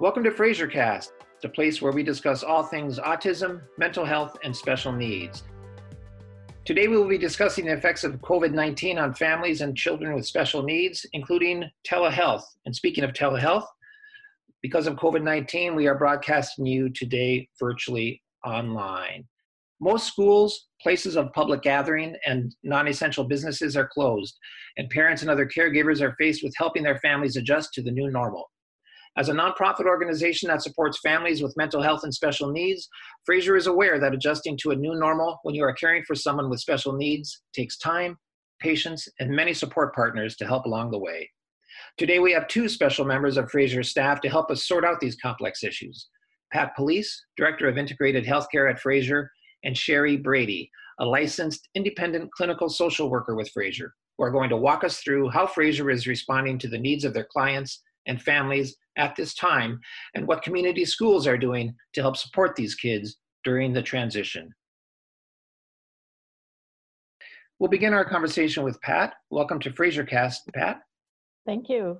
Welcome to FraserCast, the place where we discuss all things autism, mental health, and special needs. Today, we will be discussing the effects of COVID 19 on families and children with special needs, including telehealth. And speaking of telehealth, because of COVID 19, we are broadcasting you today virtually online. Most schools, places of public gathering, and non essential businesses are closed, and parents and other caregivers are faced with helping their families adjust to the new normal. As a nonprofit organization that supports families with mental health and special needs, Fraser is aware that adjusting to a new normal when you are caring for someone with special needs takes time, patience, and many support partners to help along the way. Today, we have two special members of Fraser's staff to help us sort out these complex issues Pat Pulice, Director of Integrated Healthcare at Fraser, and Sherry Brady, a licensed independent clinical social worker with Fraser, who are going to walk us through how Fraser is responding to the needs of their clients and families at this time and what community schools are doing to help support these kids during the transition. We'll begin our conversation with Pat. Welcome to FraserCast, Pat. Thank you.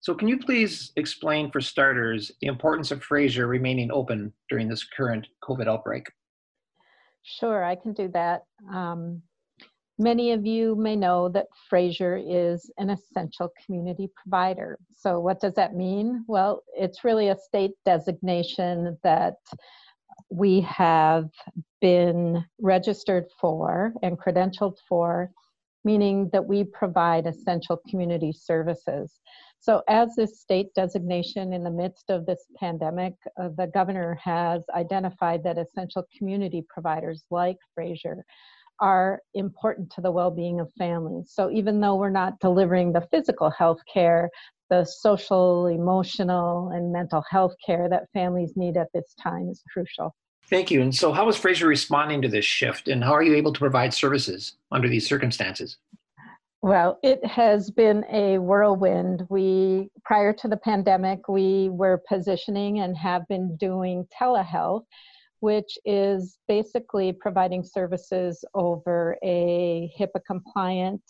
So, can you please explain, for starters, the importance of Fraser remaining open during this current COVID outbreak? Sure, I can do that. Um, Many of you may know that Fraser is an essential community provider. So, what does that mean? Well, it's really a state designation that we have been registered for and credentialed for, meaning that we provide essential community services. So, as this state designation in the midst of this pandemic, uh, the governor has identified that essential community providers like Fraser are important to the well-being of families. So even though we're not delivering the physical health care, the social, emotional, and mental health care that families need at this time is crucial. Thank you. And so, how is Fraser responding to this shift, and how are you able to provide services under these circumstances? Well, it has been a whirlwind. We, prior to the pandemic, we were positioning and have been doing telehealth which is basically providing services over a HIPAA compliant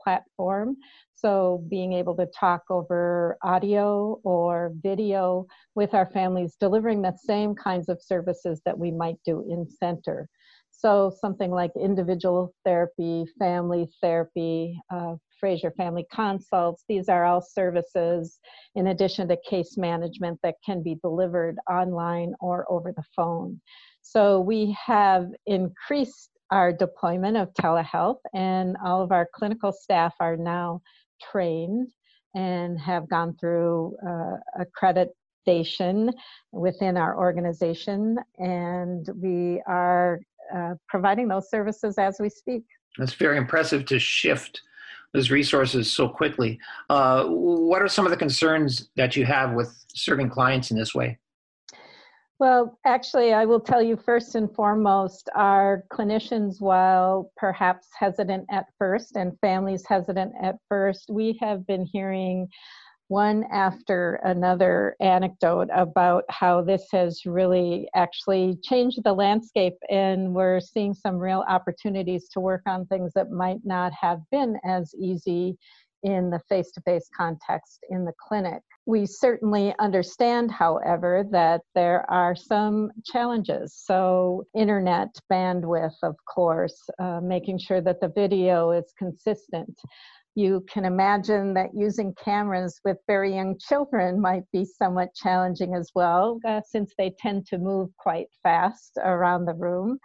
platform. So, being able to talk over audio or video with our families, delivering the same kinds of services that we might do in center. So, something like individual therapy, family therapy, uh, Fraser Family Consults. These are all services in addition to case management that can be delivered online or over the phone. So we have increased our deployment of telehealth, and all of our clinical staff are now trained and have gone through uh, accreditation within our organization, and we are uh, providing those services as we speak. That's very impressive to shift those resources so quickly. Uh, what are some of the concerns that you have with serving clients in this way? Well, actually, I will tell you first and foremost, our clinicians, while perhaps hesitant at first and families hesitant at first, we have been hearing one after another anecdote about how this has really actually changed the landscape and we're seeing some real opportunities to work on things that might not have been as easy in the face-to-face context in the clinic. We certainly understand, however, that there are some challenges. So, internet bandwidth, of course, uh, making sure that the video is consistent. You can imagine that using cameras with very young children might be somewhat challenging as well, uh, since they tend to move quite fast around the room.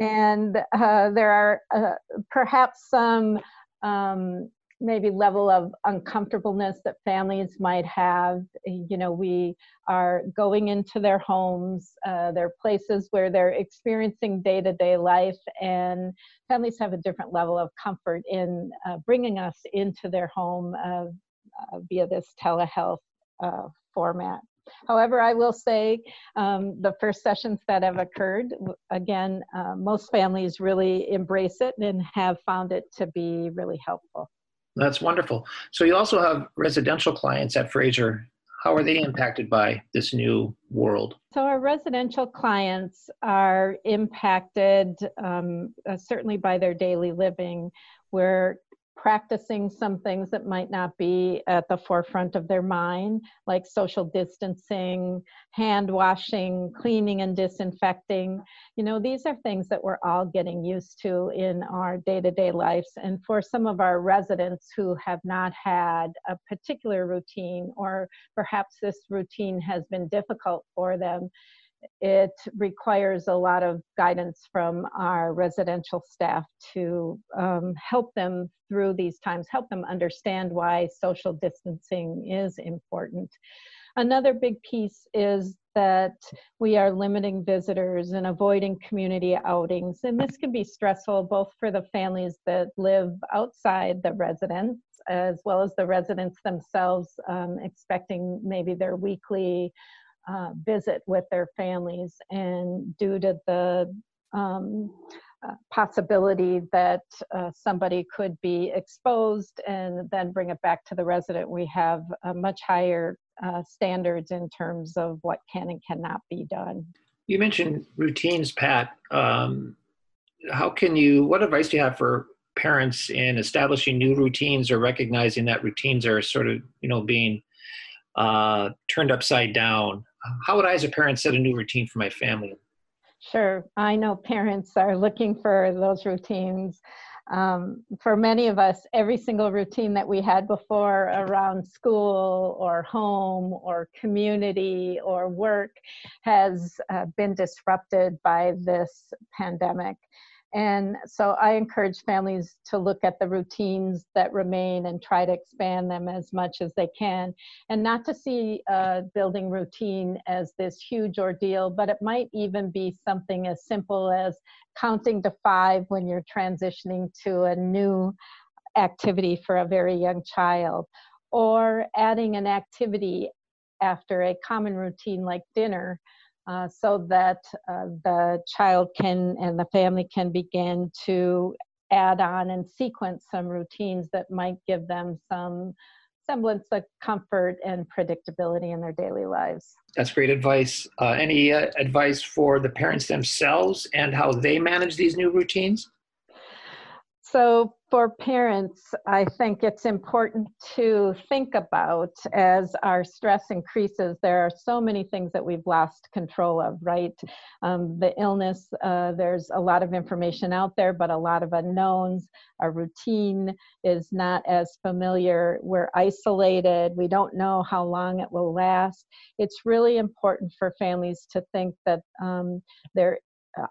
and uh, there are uh, perhaps some um, maybe level of uncomfortableness that families might have. You know, we are going into their homes, uh, their places where they're experiencing day to day life, and families have a different level of comfort in uh, bringing us into their home uh, uh via this telehealth uh, format. However, I will say um, the first sessions that have occurred, again, uh, most families really embrace it and have found it to be really helpful. That's wonderful. So you also have residential clients at Fraser. How are they impacted by this new world? So our residential clients are impacted um, uh, certainly by their daily living. We're practicing some things that might not be at the forefront of their mind, like social distancing, hand washing, cleaning and disinfecting. You know, these are things that we're all getting used to in our day to day lives. And for some of our residents who have not had a particular routine, or perhaps this routine has been difficult for them, it requires a lot of guidance from our residential staff to um, help them through these times, help them understand why social distancing is important. Another big piece is that we are limiting visitors and avoiding community outings. And this can be stressful both for the families that live outside the residence as well as the residents themselves um, expecting maybe their weekly uh, visit with their families and due to the um, uh, possibility that uh, somebody could be exposed and then bring it back to the resident, we have much higher uh, standards in terms of what can and cannot be done. You mentioned routines, Pat. Um, how can you, what advice do you have for parents in establishing new routines or recognizing that routines are sort of, you know, being uh, turned upside down? How would I, as a parent, set a new routine for my family? Sure. I know parents are looking for those routines. Um, for many of us, every single routine that we had before around school or home or community or work has uh, been disrupted by this pandemic. And so I encourage families to look at the routines that remain and try to expand them as much as they can. And not to see a building routine as this huge ordeal, but it might even be something as simple as counting to five when you're transitioning to a new activity for a very young child, or adding an activity after a common routine like dinner uh, so that uh, the child can and the family can begin to add on and sequence some routines that might give them some semblance of comfort and predictability in their daily lives. That's great advice. Uh, any uh, advice for the parents themselves and how they manage these new routines? So, for parents, I think it's important to think about as our stress increases. There are so many things that we've lost control of, right? Um, the illness, uh, there's a lot of information out there, but a lot of unknowns. Our routine is not as familiar. We're isolated. We don't know how long it will last. It's really important for families to think that um, there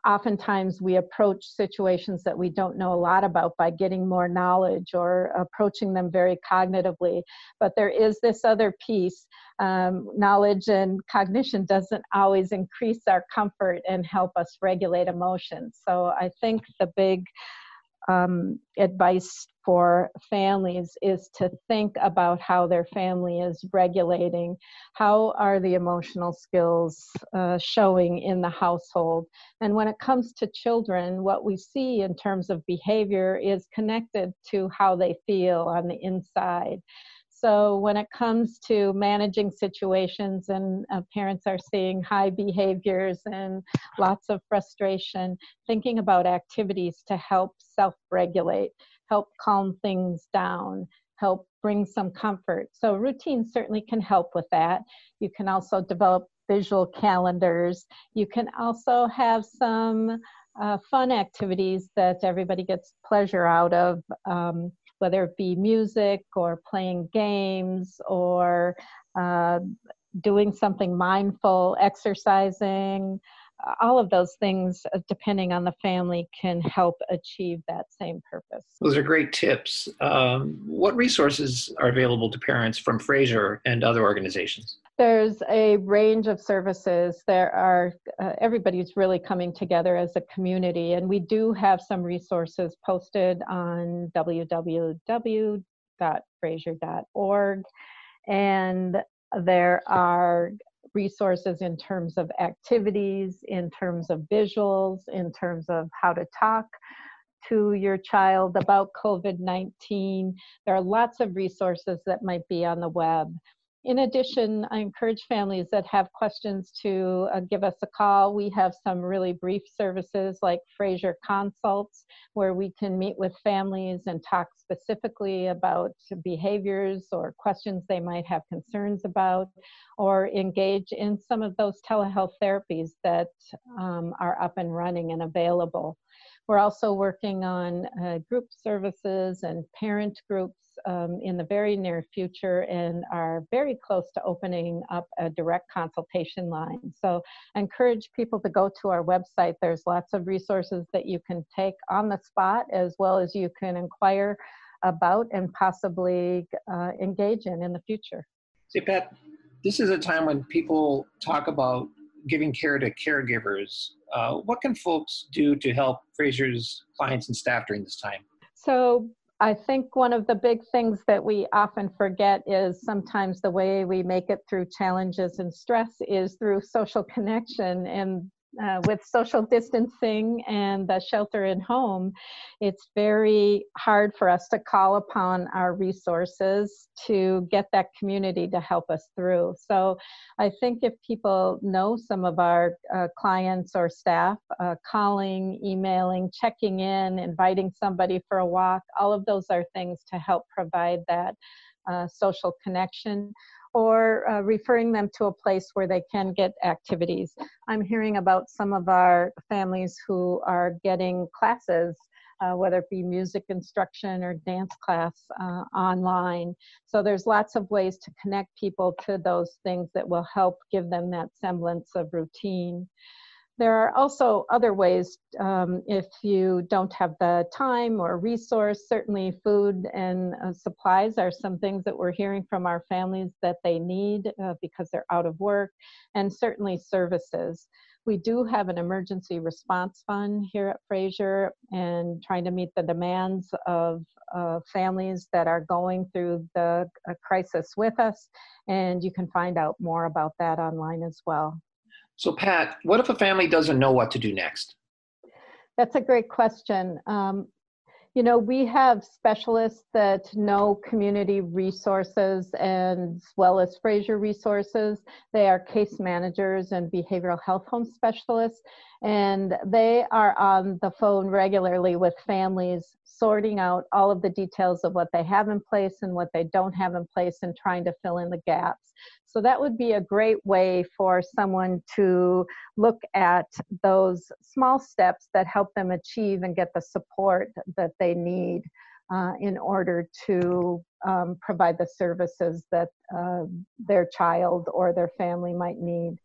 oftentimes we approach situations that we don't know a lot about by getting more knowledge or approaching them very cognitively. But there is this other piece. Um, knowledge and cognition doesn't always increase our comfort and help us regulate emotions. So I think the big um, advice for families is to think about how their family is regulating. How are the emotional skills uh, showing in the household? And when it comes to children, what we see in terms of behavior is connected to how they feel on the inside. So when it comes to managing situations and uh, parents are seeing high behaviors and lots of frustration, thinking about activities to help self-regulate, help calm things down, help bring some comfort. So routines certainly can help with that. You can also develop visual calendars. You can also have some uh, fun activities that everybody gets pleasure out of. Um, whether it be music or playing games or uh, doing something mindful, exercising, all of those things, uh, depending on the family, can help achieve that same purpose. Those are great tips. Um, what resources are available to parents from Fraser and other organizations? There's a range of services. There are, uh, everybody's really coming together as a community, and we do have some resources posted on www.fraser.org. And there are resources in terms of activities, in terms of visuals, in terms of how to talk to your child about COVID 19. There are lots of resources that might be on the web. In addition, I encourage families that have questions to uh, give us a call. We have some really brief services like Fraser Consults, where we can meet with families and talk specifically about behaviors or questions they might have concerns about, or engage in some of those telehealth therapies that um, are up and running and available. We're also working on uh, group services and parent groups um, in the very near future and are very close to opening up a direct consultation line. So I encourage people to go to our website. There's lots of resources that you can take on the spot as well as you can inquire about and possibly uh, engage in in the future. See, Pat, this is a time when people talk about giving care to caregivers. Uh, what can folks do to help Fraser's clients and staff during this time? So, I think one of the big things that we often forget is sometimes the way we make it through challenges and stress is through social connection. And uh, with social distancing and the shelter in home, it's very hard for us to call upon our resources to get that community to help us through. So I think if people know some of our uh, clients or staff, uh, calling, emailing, checking in, inviting somebody for a walk, all of those are things to help provide that uh, social connection or uh, referring them to a place where they can get activities. I'm hearing about some of our families who are getting classes, uh, whether it be music instruction or dance class uh, online. So there's lots of ways to connect people to those things that will help give them that semblance of routine. There are also other ways um, if you don't have the time or resource. Certainly, food and uh, supplies are some things that we're hearing from our families that they need uh, because they're out of work, and certainly services. We do have an emergency response fund here at Fraser and trying to meet the demands of uh, families that are going through the uh, crisis with us. And you can find out more about that online as well. So, Pat, what if a family doesn't know what to do next? That's a great question. Um, you know, we have specialists that know community resources as well as Fraser resources. They are case managers and behavioral health home specialists, and they are on the phone regularly with families, sorting out all of the details of what they have in place and what they don't have in place and trying to fill in the gaps. So that would be a great way for someone to look at those small steps that help them achieve and get the support that they need uh, in order to um, provide the services that uh, their child or their family might need.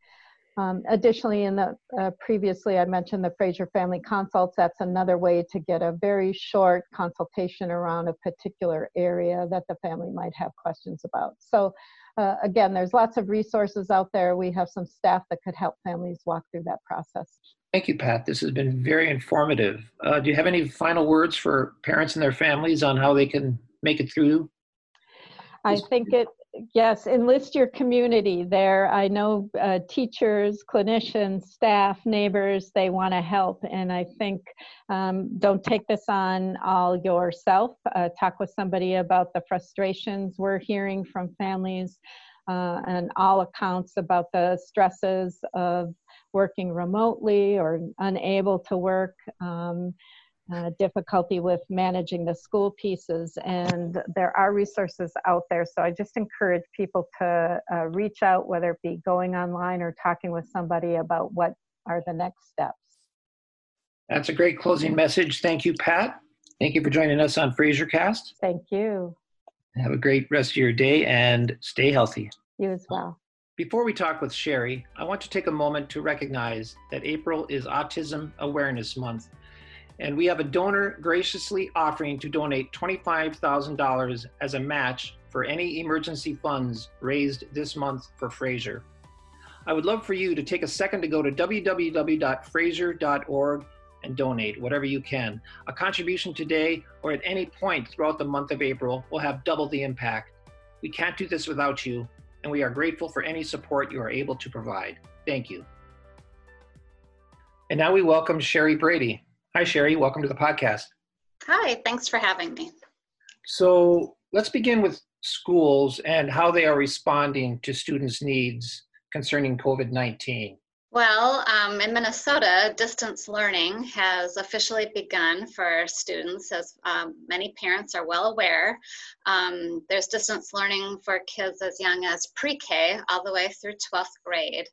Um, additionally, in the uh, previously I mentioned the Fraser Family Consults. That's another way to get a very short consultation around a particular area that the family might have questions about. So uh, again, there's lots of resources out there. We have some staff that could help families walk through that process. Thank you, Pat. This has been very informative. Uh, do you have any final words for parents and their families on how they can make it through? I think it, yes, enlist your community there. I know uh, teachers, clinicians, staff, neighbors, they want to help. And I think um, don't take this on all yourself. Uh, talk with somebody about the frustrations we're hearing from families uh, and all accounts about the stresses of working remotely or unable to work. Um, uh, difficulty with managing the school pieces and there are resources out there. So i just encourage people to uh, reach out whether it be going online or talking with somebody about what are the next steps. That's a great closing message. Thank you pat. Thank you for joining us on frasercast. Thank you. Have a great rest of your day and stay healthy. You as well. Before we talk with Sherry, I want to take a moment to recognize that April is Autism Awareness Month and we have a donor graciously offering to donate $25,000 as a match for any emergency funds raised this month for Fraser. I would love for you to take a second to go to www.fraser.org and donate whatever you can. A contribution today or at any point throughout the month of April will have double the impact. We can't do this without you, and we are grateful for any support you are able to provide. Thank you. And now we welcome Sherry Brady. Hi, Sherry. Welcome to the podcast. Hi, thanks for having me. So let's begin with schools and how they are responding to students' needs concerning COVID 19? Well, um, in Minnesota, distance learning has officially begun for students, as um, many parents are well aware. Um, there's distance learning for kids as young as pre K all the way through 12th grade,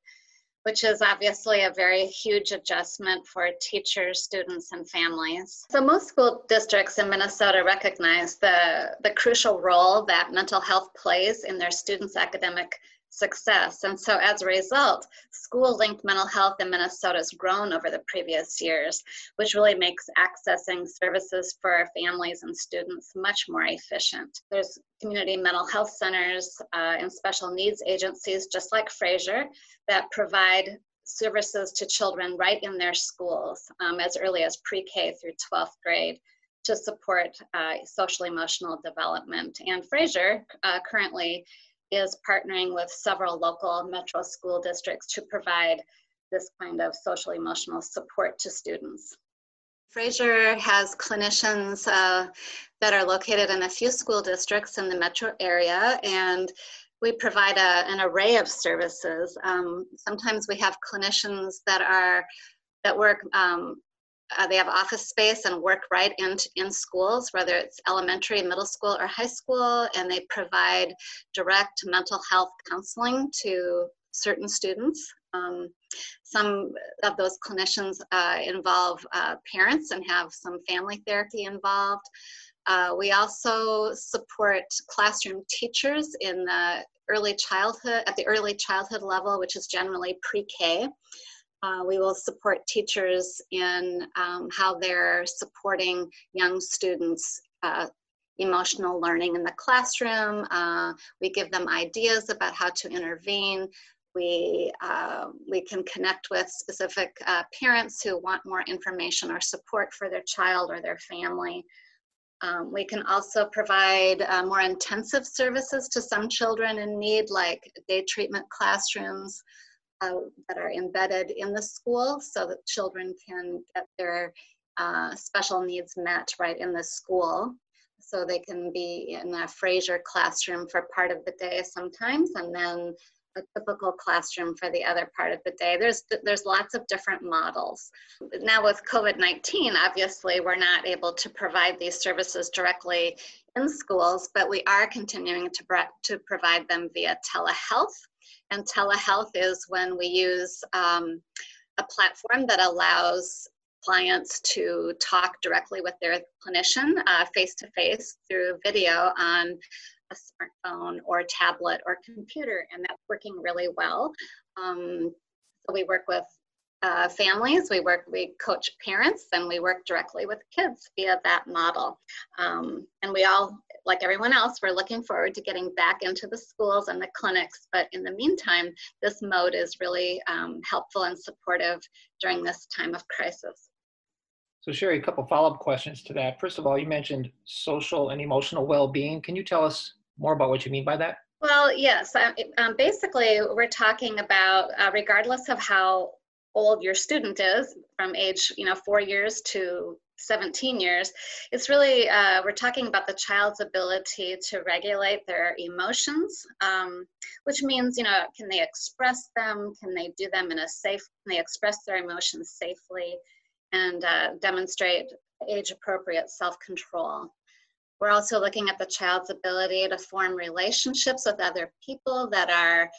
which is obviously a very huge adjustment for teachers, students, and families. So, most school districts in Minnesota recognize the, the crucial role that mental health plays in their students' academic success. And so as a result, school linked mental health in Minnesota has grown over the previous years, which really makes accessing services for families and students much more efficient. There's community mental health centers uh, and special needs agencies, just like Fraser, that provide services to children right in their schools um, as early as pre K through 12th grade to support uh, social emotional development. And Fraser uh, currently is partnering with several local metro school districts to provide this kind of social emotional support to students. Fraser has clinicians uh, that are located in a few school districts in the metro area, and we provide a, an array of services. Um, sometimes we have clinicians that are that work um, uh, they have office space and work right in, in schools, whether it's elementary, middle school, or high school, and they provide direct mental health counseling to certain students. Um, some of those clinicians uh, involve uh, parents and have some family therapy involved. Uh, we also support classroom teachers in the early childhood, at the early childhood level, which is generally pre-K. Uh, we will support teachers in um, how they're supporting young students uh, emotional learning in the classroom. Uh, we give them ideas about how to intervene. We, uh, we can connect with specific uh, parents who want more information or support for their child or their family. Um, we can also provide uh, more intensive services to some children in need, like day treatment classrooms, uh, that are embedded in the school so that children can get their uh, special needs met right in the school. So they can be in a Fraser classroom for part of the day sometimes, and then a typical classroom for the other part of the day. There's there's lots of different models. Now with COVID-19, obviously we're not able to provide these services directly in schools, but we are continuing to, to provide them via telehealth and telehealth is when we use um, a platform that allows clients to talk directly with their clinician face to face through video on a smartphone or tablet or computer, and that's working really well. Um, so we work with uh, families, we work, we coach parents, and we work directly with kids via that model. Um, and we all, like everyone else, we're looking forward to getting back into the schools and the clinics. But in the meantime, this mode is really um, helpful and supportive during this time of crisis. So, Sherry, a couple follow up questions to that. First of all, you mentioned social and emotional well being. Can you tell us more about what you mean by that? Well, yes. Um, basically, we're talking about uh, regardless of how old your student is from age you know four years to 17 years it's really uh, we're talking about the child's ability to regulate their emotions um, which means you know can they express them? Can they do them in a safe can they express their emotions safely and uh, demonstrate age appropriate self-control? We're also looking at the child's ability to form relationships with other people that are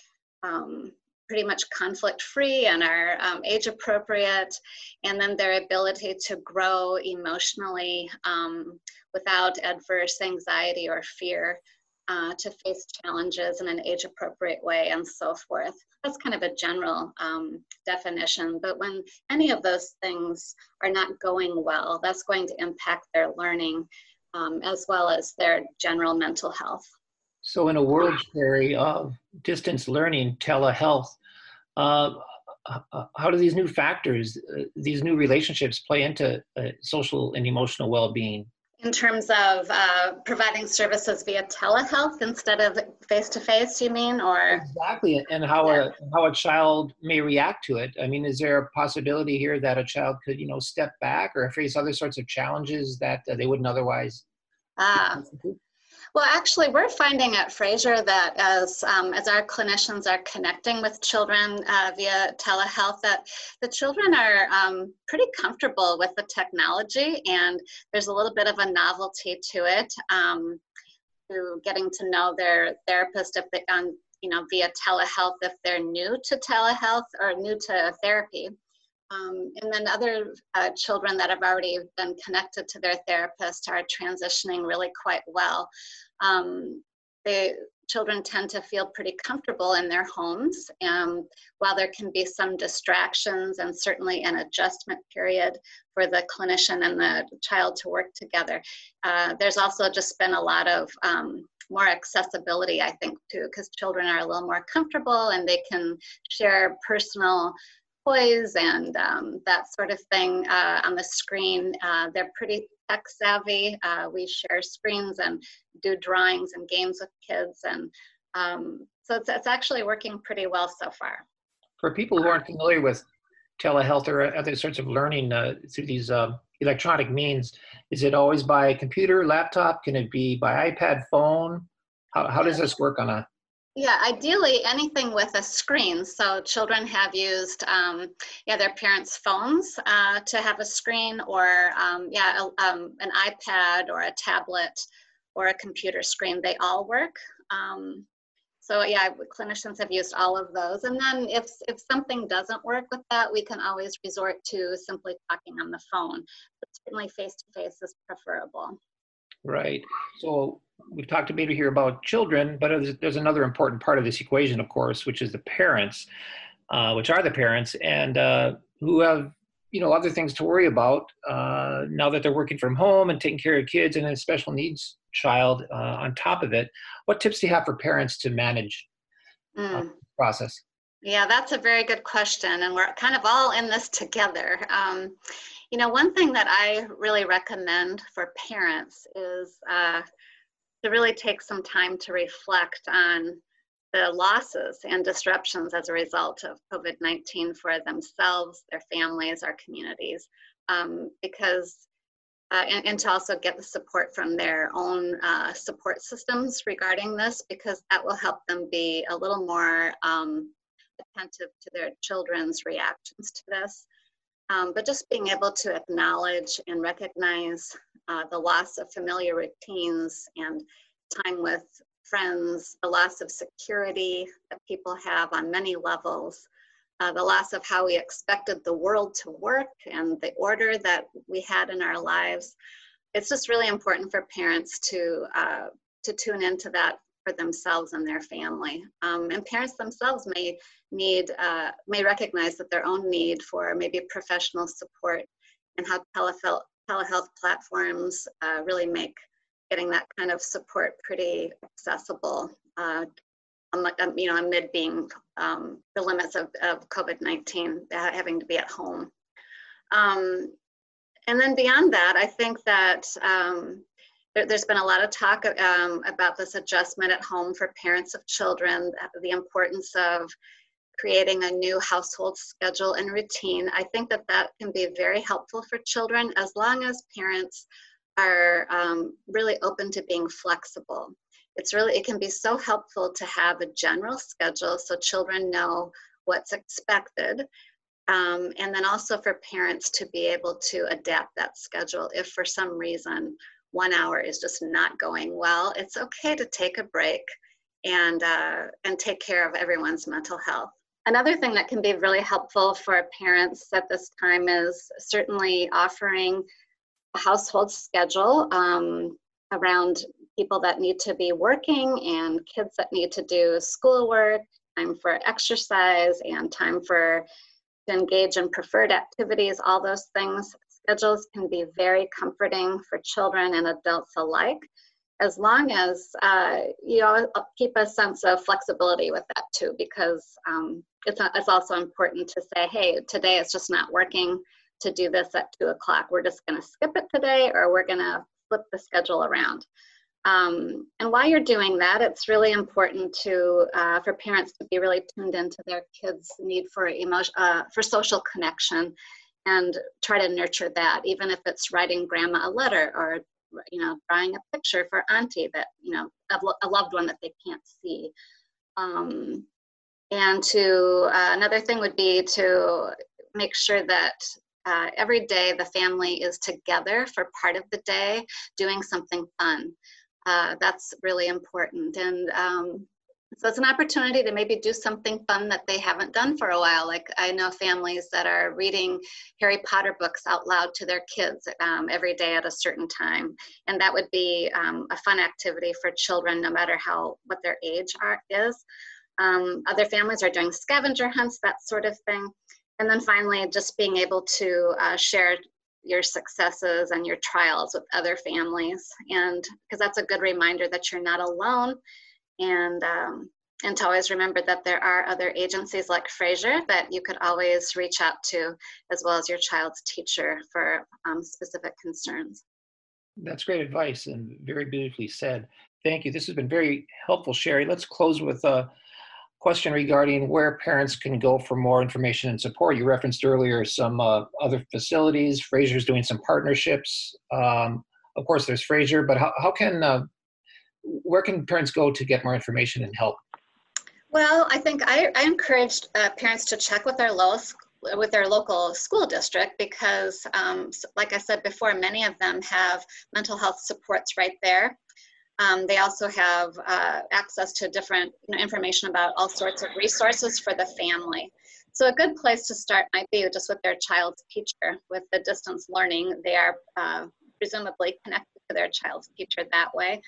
um, pretty much conflict free and are um, age appropriate, and then their ability to grow emotionally um, without adverse anxiety or fear. Uh, to face challenges in an age appropriate way and so forth. That's kind of a general um, definition, but when any of those things are not going well, that's going to impact their learning um, as well as their general mental health. So, in a world, Sherry, of distance learning, telehealth, uh, how do these new factors, uh, these new relationships play into uh, social and emotional well-being? In terms of uh, providing services via telehealth instead of face-to-face, you mean, or exactly, and how yeah. a how a child may react to it. I mean, is there a possibility here that a child could, you know, step back or face other sorts of challenges that uh, they wouldn't otherwise? Ah. Well, actually, we're finding at Fraser that as um, as our clinicians are connecting with children uh, via telehealth, that the children are um, pretty comfortable with the technology, and there's a little bit of a novelty to it. Um, to getting to know their therapist if they on you know via telehealth if they're new to telehealth or new to therapy. Um, and then other uh, children that have already been connected to their therapist are transitioning really quite well. Um, the children tend to feel pretty comfortable in their homes. And while there can be some distractions and certainly an adjustment period for the clinician and the child to work together, uh, there's also just been a lot of um, more accessibility, I think, too, because children are a little more comfortable and they can share personal toys and um, that sort of thing uh, on the screen. Uh, they're pretty tech savvy. Uh, we share screens and do drawings and games with kids. And um, so it's, it's actually working pretty well so far. For people who aren't familiar with telehealth or other sorts of learning uh, through these uh, electronic means, is it always by computer, laptop? Can it be by iPad, phone? How, how does this work on a yeah, ideally anything with a screen. So children have used, um, yeah, their parents' phones uh, to have a screen, or um, yeah, a, um, an iPad or a tablet or a computer screen. They all work. Um, so yeah, clinicians have used all of those. And then if if something doesn't work with that, we can always resort to simply talking on the phone. But certainly face to face is preferable. Right. So we've talked a bit here about children, but there's, there's another important part of this equation, of course, which is the parents, uh, which are the parents, and uh, who have you know other things to worry about uh, now that they're working from home and taking care of kids and a special needs child uh, on top of it. What tips do you have for parents to manage mm. process? Yeah, that's a very good question, and we're kind of all in this together. Um, you know, one thing that I really recommend for parents is uh, to really take some time to reflect on the losses and disruptions as a result of COVID 19 for themselves, their families, our communities, um, because uh, and, and, to also get the support from their own uh, support systems regarding this, because that will help them be a little more um, attentive to their children's reactions to this. Um, but just being able to acknowledge and recognize uh, the loss of familiar routines and time with friends, the loss of security that people have on many levels, uh, the loss of how we expected the world to work and the order that we had in our lives. It's just really important for parents to uh, to tune into that for themselves and their family. Um, and parents themselves may need, uh, may recognize that their own need for maybe professional support and how telehealth, telehealth platforms uh, really make getting that kind of support pretty accessible. Uh, you know, amid being um, the limits of, of COVID-19, having to be at home. Um, and then beyond that, I think that um, there, has been a lot of talk um, about this adjustment at home for parents of children, the importance of creating a new household schedule and routine. I think that that can be very helpful for children as long as parents are um, really open to being flexible. It's really, it can be so helpful to have a general schedule so children know what's expected. Um, and then also for parents to be able to adapt that schedule if for some reason one hour is just not going well, it's okay to take a break and, uh, and take care of everyone's mental health. Another thing that can be really helpful for parents at this time is certainly offering a household schedule um, around people that need to be working and kids that need to do schoolwork, time for exercise, and time for to engage in preferred activities, all those things schedules can be very comforting for children and adults alike, as long as uh, you know, keep a sense of flexibility with that too, because um, it's, a, it's also important to say, hey, today it's just not working to do this at two o'clock. We're just going to skip it today, or we're going to flip the schedule around. Um, and while you're doing that, it's really important to uh, for parents to be really tuned into their kids' need for emotion, uh, for social connection, and try to nurture that, even if it's writing grandma a letter or you know, drawing a picture for auntie that, you know, a loved one that they can't see. Um, and to uh, another thing would be to make sure that uh, every day the family is together for part of the day doing something fun. Uh, that's really important. And um, so it's an opportunity to maybe do something fun that they haven't done for a while. Like I know families that are reading Harry Potter books out loud to their kids um, every day at a certain time, and that would be um, a fun activity for children, no matter how what their age are, is. Um, other families are doing scavenger hunts, that sort of thing. And then finally, just being able to uh, share your successes and your trials with other families. And because that's a good reminder that you're not alone. And, um, and to always remember that there are other agencies like Fraser that you could always reach out to, as well as your child's teacher for um, specific concerns. That's great advice and very beautifully said. Thank you. This has been very helpful, Sherry. Let's close with a question regarding where parents can go for more information and support. You referenced earlier some uh, other facilities. Fraser's doing some partnerships. Um, of course, there's Fraser, but how, how can uh, where can parents go to get more information and help? Well, I think I, I encouraged uh, parents to check with their lowest with their local school district because um, like i said before many of them have mental health supports right there um, they also have uh, access to different you know, information about all sorts of resources for the family. So a good place to start might be just with their child's teacher. With the distance learning, they are uh, presumably connected to their child's teacher that way.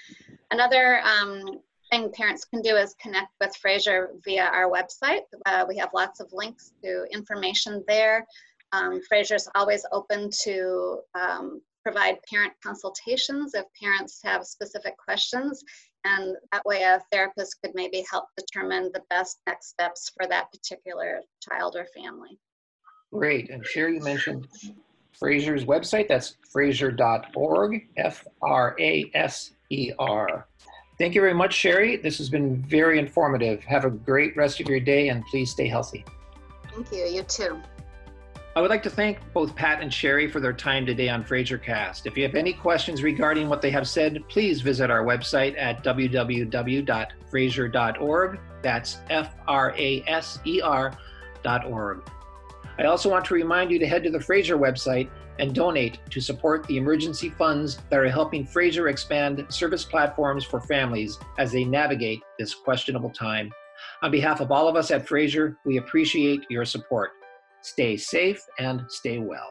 Another um, thing parents can do is connect with Fraser via our website. Uh, we have lots of links to information there. Um, Fraser's always open to um, provide parent consultations if parents have specific questions. And that way a therapist could maybe help determine the best next steps for that particular child or family. Great. And Sherry, you mentioned Fraser's website. That's fraser.org, F R A S E R. Thank you very much, Sherry. This has been very informative. Have a great rest of your day and please stay healthy. Thank you. You too. I would like to thank both Pat and Sherry for their time today on FraserCast. If you have any questions regarding what they have said, please visit our website at www.fraser.org. That's F R A S E R.org. I also want to remind you to head to the Fraser website and donate to support the emergency funds that are helping Fraser expand service platforms for families as they navigate this questionable time. On behalf of all of us at Fraser, we appreciate your support. Stay safe and stay well.